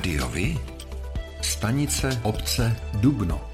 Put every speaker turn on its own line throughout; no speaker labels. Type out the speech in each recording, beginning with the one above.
Rádiovi? Stanice obce Dubno.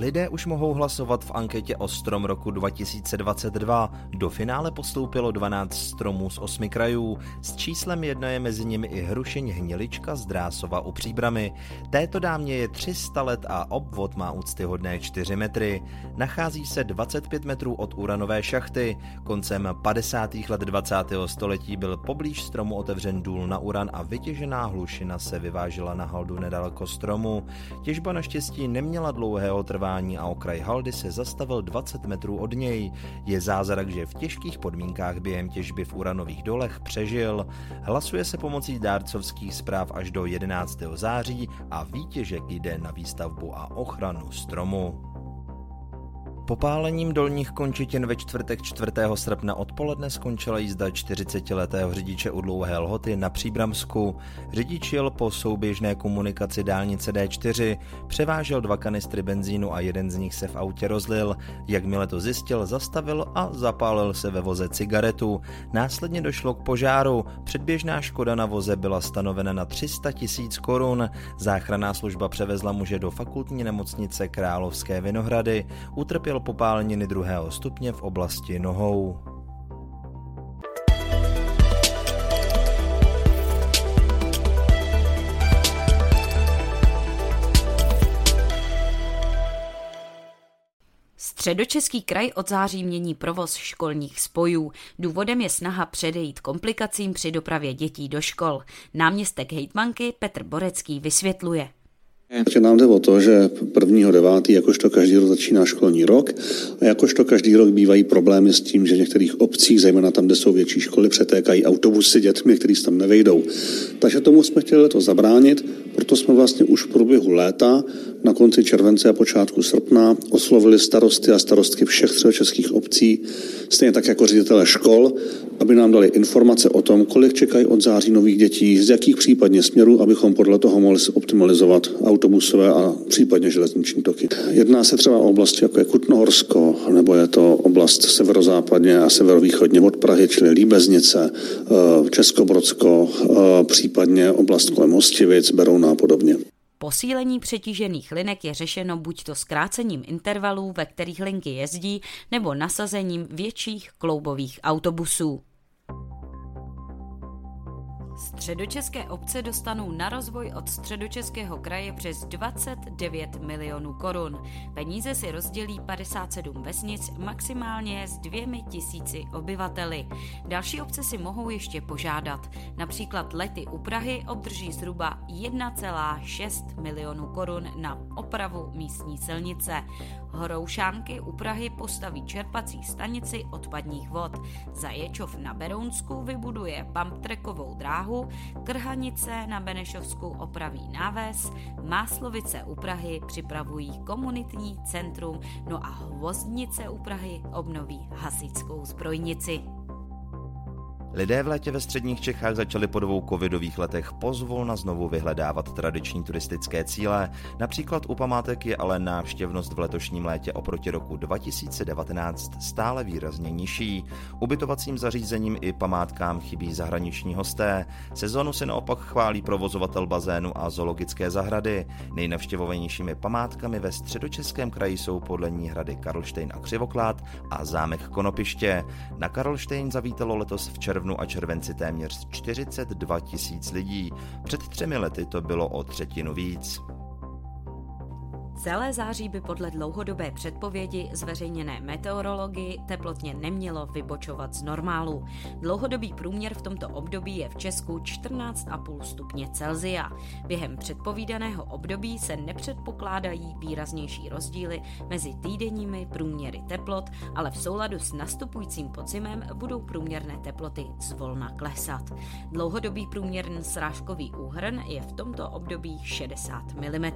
Lidé už mohou hlasovat v anketě o strom roku 2022. Do finále postoupilo 12 stromů z 8 krajů. S číslem jedna je mezi nimi i hrušeň Hnilička z Drásova u Příbramy. Této dámě je 300 let a obvod má úctyhodné 4 metry. Nachází se 25 metrů od uranové šachty. Koncem 50. let 20. století byl poblíž stromu otevřen důl na uran a vytěžená hlušina se vyvážela na haldu nedaleko stromu. Těžba naštěstí neměla dlouhého trvání trvání a okraj haldy se zastavil 20 metrů od něj. Je zázrak, že v těžkých podmínkách během těžby v uranových dolech přežil. Hlasuje se pomocí dárcovských zpráv až do 11. září a výtěžek jde na výstavbu a ochranu stromu. Popálením dolních končitin ve čtvrtek 4. srpna odpoledne skončila jízda 40-letého řidiče u dlouhé lhoty na Příbramsku. Řidič jel po souběžné komunikaci dálnice D4, převážel dva kanistry benzínu a jeden z nich se v autě rozlil. Jakmile to zjistil, zastavil a zapálil se ve voze cigaretu. Následně došlo k požáru. Předběžná škoda na voze byla stanovena na 300 tisíc korun. Záchranná služba převezla muže do fakultní nemocnice Královské Vinohrady. Utrpěl trpěl popáleniny druhého stupně v oblasti nohou.
Středočeský kraj od září mění provoz školních spojů. Důvodem je snaha předejít komplikacím při dopravě dětí do škol. Náměstek hejtmanky Petr Borecký vysvětluje.
Takže nám jde o to, že 1.9. jakožto každý rok začíná školní rok a jakožto každý rok bývají problémy s tím, že v některých obcích, zejména tam, kde jsou větší školy, přetékají autobusy dětmi, se tam nevejdou. Takže tomu jsme chtěli to zabránit, proto jsme vlastně už v průběhu léta, na konci července a počátku srpna, oslovili starosty a starostky všech českých obcí, stejně tak jako ředitele škol, aby nám dali informace o tom, kolik čekají od září nových dětí, z jakých případně směrů, abychom podle toho mohli optimalizovat autobusové a případně železniční toky. Jedná se třeba o oblasti jako je Kutnohorsko, nebo je to oblast severozápadně a severovýchodně od Prahy, čili Líbeznice, eh, Českobrodsko, eh, případně oblast kolem Hostivic, Berouna a podobně.
Posílení přetížených linek je řešeno buď to zkrácením intervalů, ve kterých linky jezdí, nebo nasazením větších kloubových autobusů. Středočeské obce dostanou na rozvoj od středočeského kraje přes 29 milionů korun. Peníze si rozdělí 57 vesnic maximálně s dvěmi tisíci obyvateli. Další obce si mohou ještě požádat. Například Lety u Prahy obdrží zhruba 1,6 milionů korun na opravu místní silnice. Horoušánky u Prahy postaví čerpací stanici odpadních vod. Zaječov na Berounsku vybuduje pumptrackovou dráhu, Krhanice na Benešovsku opraví náves, Máslovice u Prahy připravují komunitní centrum, no a Hvozdnice u Prahy obnoví hasičskou zbrojnici.
Lidé v létě ve středních Čechách začali po dvou covidových letech pozvolna znovu vyhledávat tradiční turistické cíle. Například u památek je ale návštěvnost v letošním létě oproti roku 2019 stále výrazně nižší. Ubytovacím zařízením i památkám chybí zahraniční hosté. Sezonu se naopak chválí provozovatel bazénu a zoologické zahrady. Nejnavštěvovanějšími památkami ve středočeském kraji jsou podle ní hrady Karlštejn a Křivoklát a zámek Konopiště. Na Karlštejn zavítalo letos v červnu červnu a červenci téměř 42 tisíc lidí. Před třemi lety to bylo o třetinu víc.
Celé září by podle dlouhodobé předpovědi zveřejněné meteorologii teplotně nemělo vybočovat z normálu. Dlouhodobý průměr v tomto období je v Česku 14,5 stupně Celzia. Během předpovídaného období se nepředpokládají výraznější rozdíly mezi týdenními průměry teplot, ale v souladu s nastupujícím podzimem budou průměrné teploty zvolna klesat. Dlouhodobý průměrný srážkový úhrn je v tomto období 60 mm.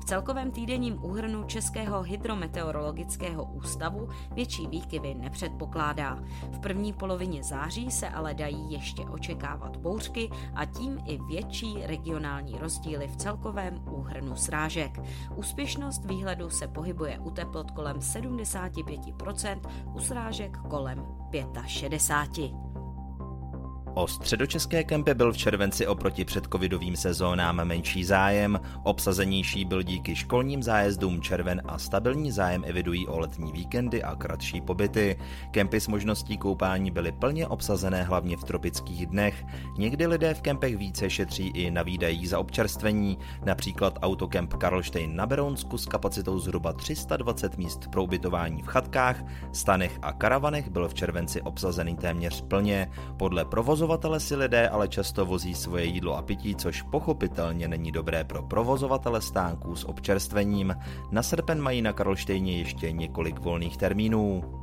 V celkovém týdnu týdenním úhrnu Českého hydrometeorologického ústavu větší výkyvy nepředpokládá. V první polovině září se ale dají ještě očekávat bouřky a tím i větší regionální rozdíly v celkovém úhrnu srážek. Úspěšnost výhledu se pohybuje u teplot kolem 75%, u srážek kolem 65%.
O středočeské kempy byl v červenci oproti předcovidovým sezónám menší zájem, obsazenější byl díky školním zájezdům červen a stabilní zájem evidují o letní víkendy a kratší pobyty. Kempy s možností koupání byly plně obsazené hlavně v tropických dnech. Někdy lidé v kempech více šetří i na výdajích za občerstvení, například autokemp Karlštejn na Berounsku s kapacitou zhruba 320 míst pro ubytování v chatkách, stanech a karavanech byl v červenci obsazený téměř plně. Podle provozu Provozovatele si lidé ale často vozí svoje jídlo a pití, což pochopitelně není dobré pro provozovatele stánků s občerstvením. Na srpen mají na Karlštejně ještě několik volných termínů.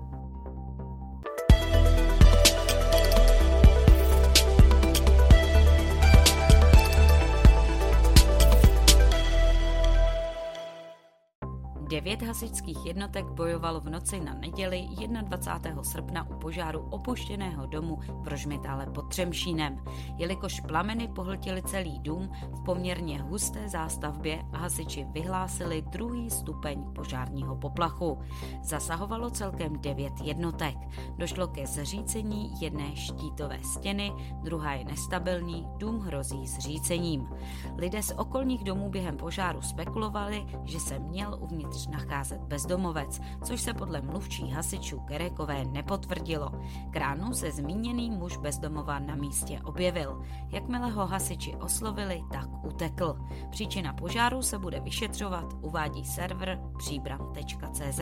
9 hasičských jednotek bojovalo v noci na neděli 21. srpna u požáru opuštěného domu v Rožmitále pod Třemšínem. Jelikož plameny pohltily celý dům v poměrně husté zástavbě hasiči vyhlásili druhý stupeň požárního poplachu. Zasahovalo celkem 9 jednotek. Došlo ke zřícení jedné štítové stěny, druhá je nestabilní, dům hrozí zřícením. Lidé z okolních domů během požáru spekulovali, že se měl uvnitř nacházet bezdomovec, což se podle mluvčí hasičů Kerekové nepotvrdilo. Kránu se zmíněný muž bezdomova na místě objevil. Jakmile ho hasiči oslovili, tak utekl. Příčina požáru se bude vyšetřovat, uvádí server příbram.cz.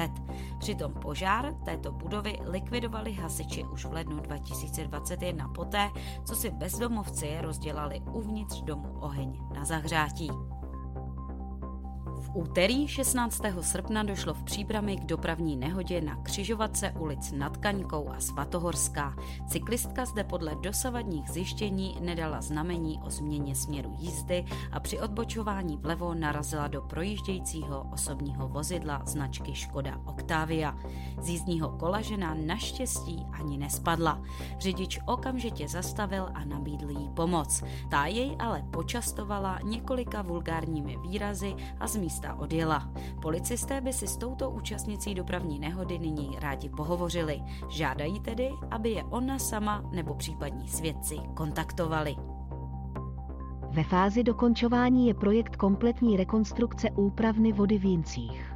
Přitom požár této budovy likvidovali hasiči už v lednu 2021 poté, co si bezdomovci rozdělali uvnitř domu oheň na zahřátí úterý 16. srpna došlo v Příbrami k dopravní nehodě na křižovatce ulic Nad Kaňkou a Svatohorská. Cyklistka zde podle dosavadních zjištění nedala znamení o změně směru jízdy a při odbočování vlevo narazila do projíždějícího osobního vozidla značky Škoda Octavia. Z jízdního kola žena naštěstí ani nespadla. Řidič okamžitě zastavil a nabídl jí pomoc. Ta jej ale počastovala několika vulgárními výrazy a z místa místa odjela. Policisté by si s touto účastnicí dopravní nehody nyní rádi pohovořili. Žádají tedy, aby je ona sama nebo případní svědci kontaktovali.
Ve fázi dokončování je projekt kompletní rekonstrukce úpravny vody v Jincích.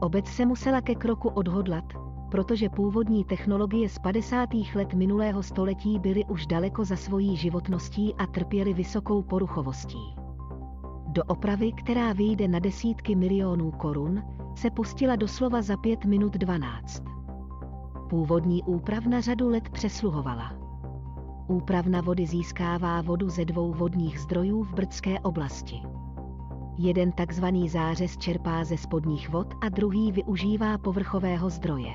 Obec se musela ke kroku odhodlat, protože původní technologie z 50. let minulého století byly už daleko za svojí životností a trpěly vysokou poruchovostí. Do opravy, která vyjde na desítky milionů korun, se pustila doslova za pět minut 12. Původní úpravna řadu let přesluhovala. Úpravna vody získává vodu ze dvou vodních zdrojů v Brdské oblasti. Jeden takzvaný zářez čerpá ze spodních vod a druhý využívá povrchového zdroje.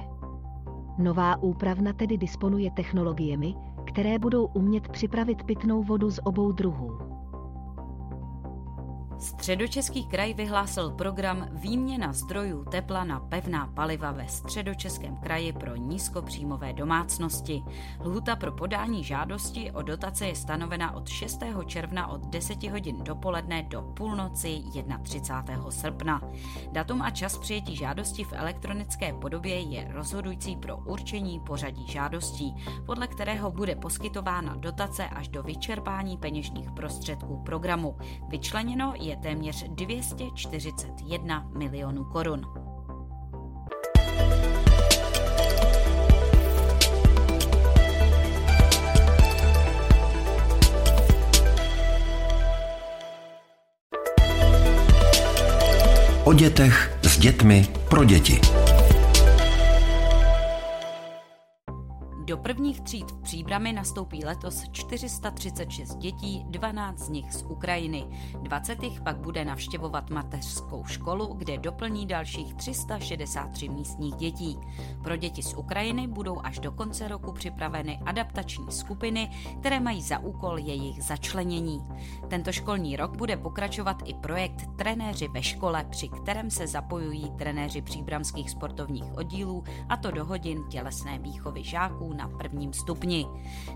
Nová úpravna tedy disponuje technologiemi, které budou umět připravit pitnou vodu z obou druhů.
Středočeský kraj vyhlásil program Výměna zdrojů tepla na pevná paliva ve Středočeském kraji pro nízkopříjmové domácnosti. Lhuta pro podání žádosti o dotace je stanovena od 6. června od 10 hodin dopoledne do půlnoci 31. srpna. Datum a čas přijetí žádosti v elektronické podobě je rozhodující pro určení pořadí žádostí, podle kterého bude poskytována dotace až do vyčerpání peněžních prostředků programu. Vyčleněno je téměř 241 milionů korun.
O dětech s dětmi pro děti.
Do prvních tříd v Příbrami nastoupí letos 436 dětí, 12 z nich z Ukrajiny. 20 jich pak bude navštěvovat mateřskou školu, kde doplní dalších 363 místních dětí. Pro děti z Ukrajiny budou až do konce roku připraveny adaptační skupiny, které mají za úkol jejich začlenění. Tento školní rok bude pokračovat i projekt Trenéři ve škole, při kterém se zapojují trenéři příbramských sportovních oddílů, a to do hodin tělesné výchovy žáků na prvním stupni.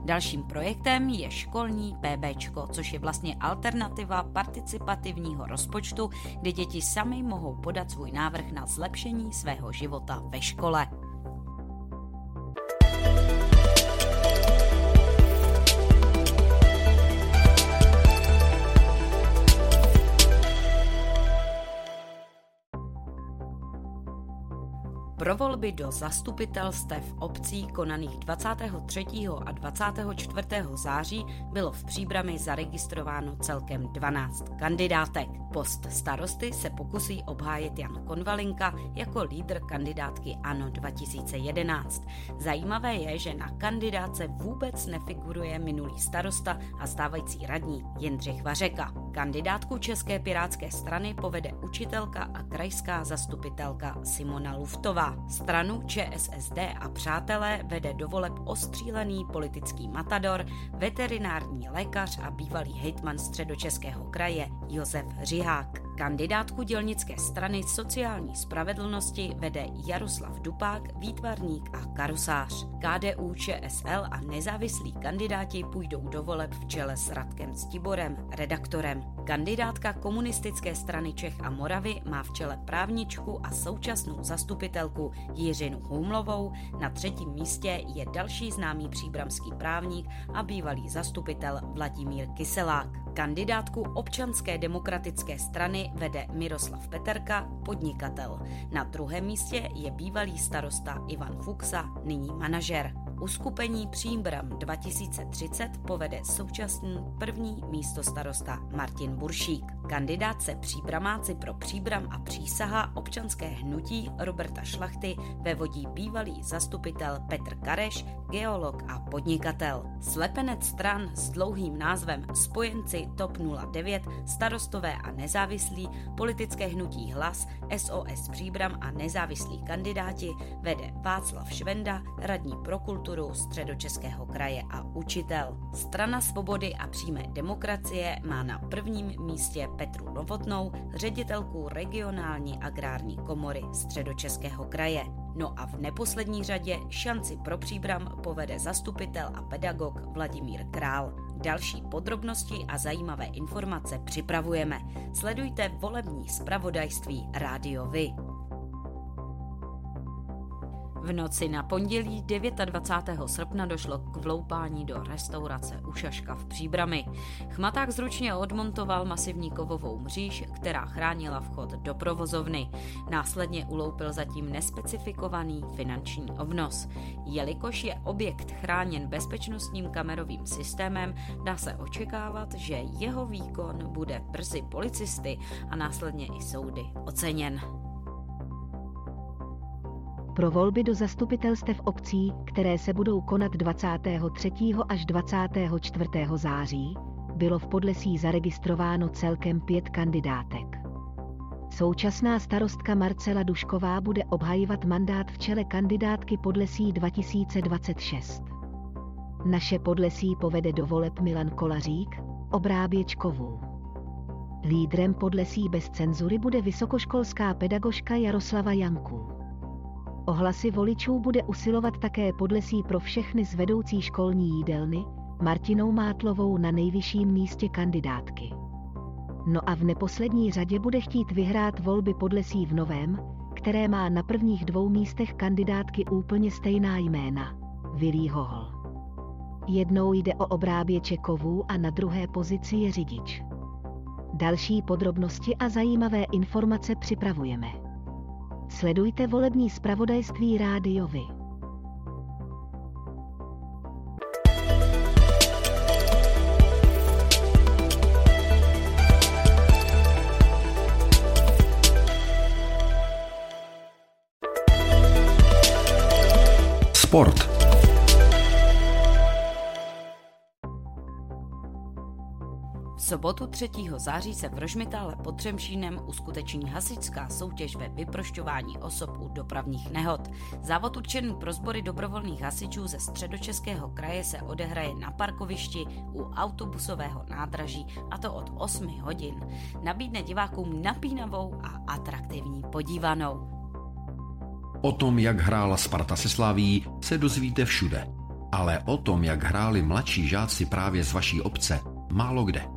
Dalším projektem je školní PBčko, což je vlastně alternativa participativního rozpočtu, kde děti sami mohou podat svůj návrh na zlepšení svého života ve škole. Pro volby do zastupitelstev obcí konaných 23. a 24. září bylo v Příbrami zaregistrováno celkem 12 kandidátek. Post starosty se pokusí obhájit Jan Konvalinka jako lídr kandidátky ANO 2011. Zajímavé je, že na kandidáce vůbec nefiguruje minulý starosta a stávající radní Jindřich Vařeka. Kandidátku České pirátské strany povede učitelka a krajská zastupitelka Simona Luftová. Stranu ČSSD a přátelé vede do voleb ostřílený politický matador, veterinární lékař a bývalý hejtman středočeského kraje Josef Řihák. Kandidátku dělnické strany sociální spravedlnosti vede Jaroslav Dupák, výtvarník a karusář. KDU, ČSL a nezávislí kandidáti půjdou do voleb v čele s Radkem Stiborem, redaktorem. Kandidátka komunistické strany Čech a Moravy má v čele právničku a současnou zastupitelku Jiřinu Humlovou. Na třetím místě je další známý příbramský právník a bývalý zastupitel Vladimír Kyselák. Kandidátku občanské demokratické strany vede Miroslav Peterka, podnikatel. Na druhém místě je bývalý starosta Ivan Fuxa, nyní manažer. Uskupení Příbram 2030 povede současný první místo starosta Martin Buršík. Kandidátce Příbramáci pro Příbram a přísaha občanské hnutí Roberta Šlachty ve vodí bývalý zastupitel Petr Kareš, geolog a podnikatel. Slepenec stran s dlouhým názvem Spojenci TOP 09, starostové a nezávislí, politické hnutí Hlas, SOS Příbram a nezávislí kandidáti vede Václav Švenda, radní pro kulturu středočeského kraje a učitel. Strana svobody a přímé demokracie má na prvním místě Petru Novotnou, ředitelku regionální agrární komory středočeského kraje. No a v neposlední řadě šanci pro příbram povede zastupitel a pedagog Vladimír Král. Další podrobnosti a zajímavé informace připravujeme. Sledujte volební zpravodajství Rádio Vy. V noci na pondělí 29. srpna došlo k vloupání do restaurace Ušaška v Příbrami. Chmaták zručně odmontoval masivní kovovou mříž, která chránila vchod do provozovny. Následně uloupil zatím nespecifikovaný finanční obnos. Jelikož je objekt chráněn bezpečnostním kamerovým systémem, dá se očekávat, že jeho výkon bude brzy policisty a následně i soudy oceněn
pro volby do zastupitelstev obcí, které se budou konat 23. až 24. září, bylo v Podlesí zaregistrováno celkem pět kandidátek. Současná starostka Marcela Dušková bude obhajovat mandát v čele kandidátky Podlesí 2026. Naše Podlesí povede do voleb Milan Kolařík, obráběčkovou. Lídrem Podlesí bez cenzury bude vysokoškolská pedagožka Jaroslava Janku. O hlasy voličů bude usilovat také podlesí pro všechny z vedoucí školní jídelny, Martinou Mátlovou na nejvyšším místě kandidátky. No a v neposlední řadě bude chtít vyhrát volby podlesí v Novém, které má na prvních dvou místech kandidátky úplně stejná jména. Vilí Hohol. Jednou jde o obráběče kovů a na druhé pozici je řidič. Další podrobnosti a zajímavé informace připravujeme. Sledujte volební zpravodajství rádiovi.
Sport.
Sobotu 3. září se v Rožmitále pod Třemšínem uskuteční hasičská soutěž ve vyprošťování osob u dopravních nehod. Závod určený pro sbory dobrovolných hasičů ze středočeského kraje se odehraje na parkovišti u autobusového nádraží a to od 8 hodin. Nabídne divákům napínavou a atraktivní podívanou.
O tom, jak hrála Sparta se Slaví, se dozvíte všude. Ale o tom, jak hráli mladší žáci právě z vaší obce, málo kde.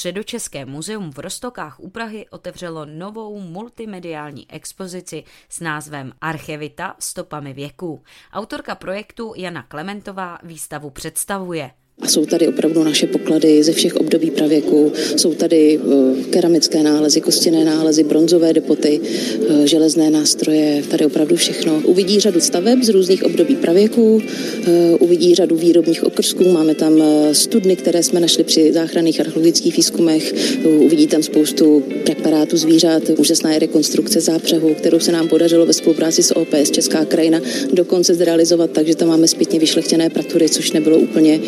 Středočeské muzeum v Rostokách u Prahy otevřelo novou multimediální expozici s názvem Archevita stopami věků. Autorka projektu Jana Klementová výstavu představuje.
A jsou tady opravdu naše poklady ze všech období pravěku. Jsou tady eh, keramické nálezy, kostěné nálezy, bronzové depoty, eh, železné nástroje, tady opravdu všechno. Uvidí řadu staveb z různých období pravěku, eh, uvidí řadu výrobních okrsků, máme tam studny, které jsme našli při záchranných archeologických výzkumech, uvidí tam spoustu preparátů zvířat, úžasná je rekonstrukce zápřehu, kterou se nám podařilo ve spolupráci s OPS Česká krajina dokonce zrealizovat tak, že tam máme zpětně vyšlechtěné pratury, což nebylo úplně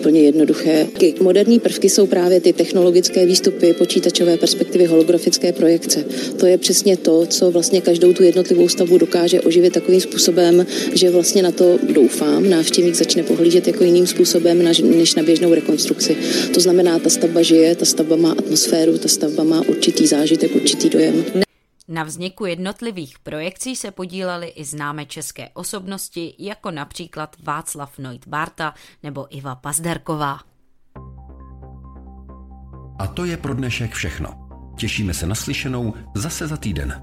úplně jednoduché. Moderní prvky jsou právě ty technologické výstupy, počítačové perspektivy, holografické projekce. To je přesně to, co vlastně každou tu jednotlivou stavbu dokáže oživit takovým způsobem, že vlastně na to doufám, návštěvník začne pohlížet jako jiným způsobem než na běžnou rekonstrukci. To znamená, ta stavba žije, ta stavba má atmosféru, ta stavba má určitý zážitek, určitý dojem.
Na vzniku jednotlivých projekcí se podílely i známé české osobnosti, jako například Václav Noit Barta nebo Iva Pazderková.
A to je pro dnešek všechno. Těšíme se na slyšenou zase za týden.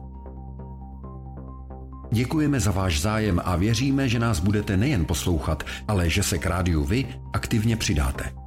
Děkujeme za váš zájem a věříme, že nás budete nejen poslouchat, ale že se k rádiu vy aktivně přidáte.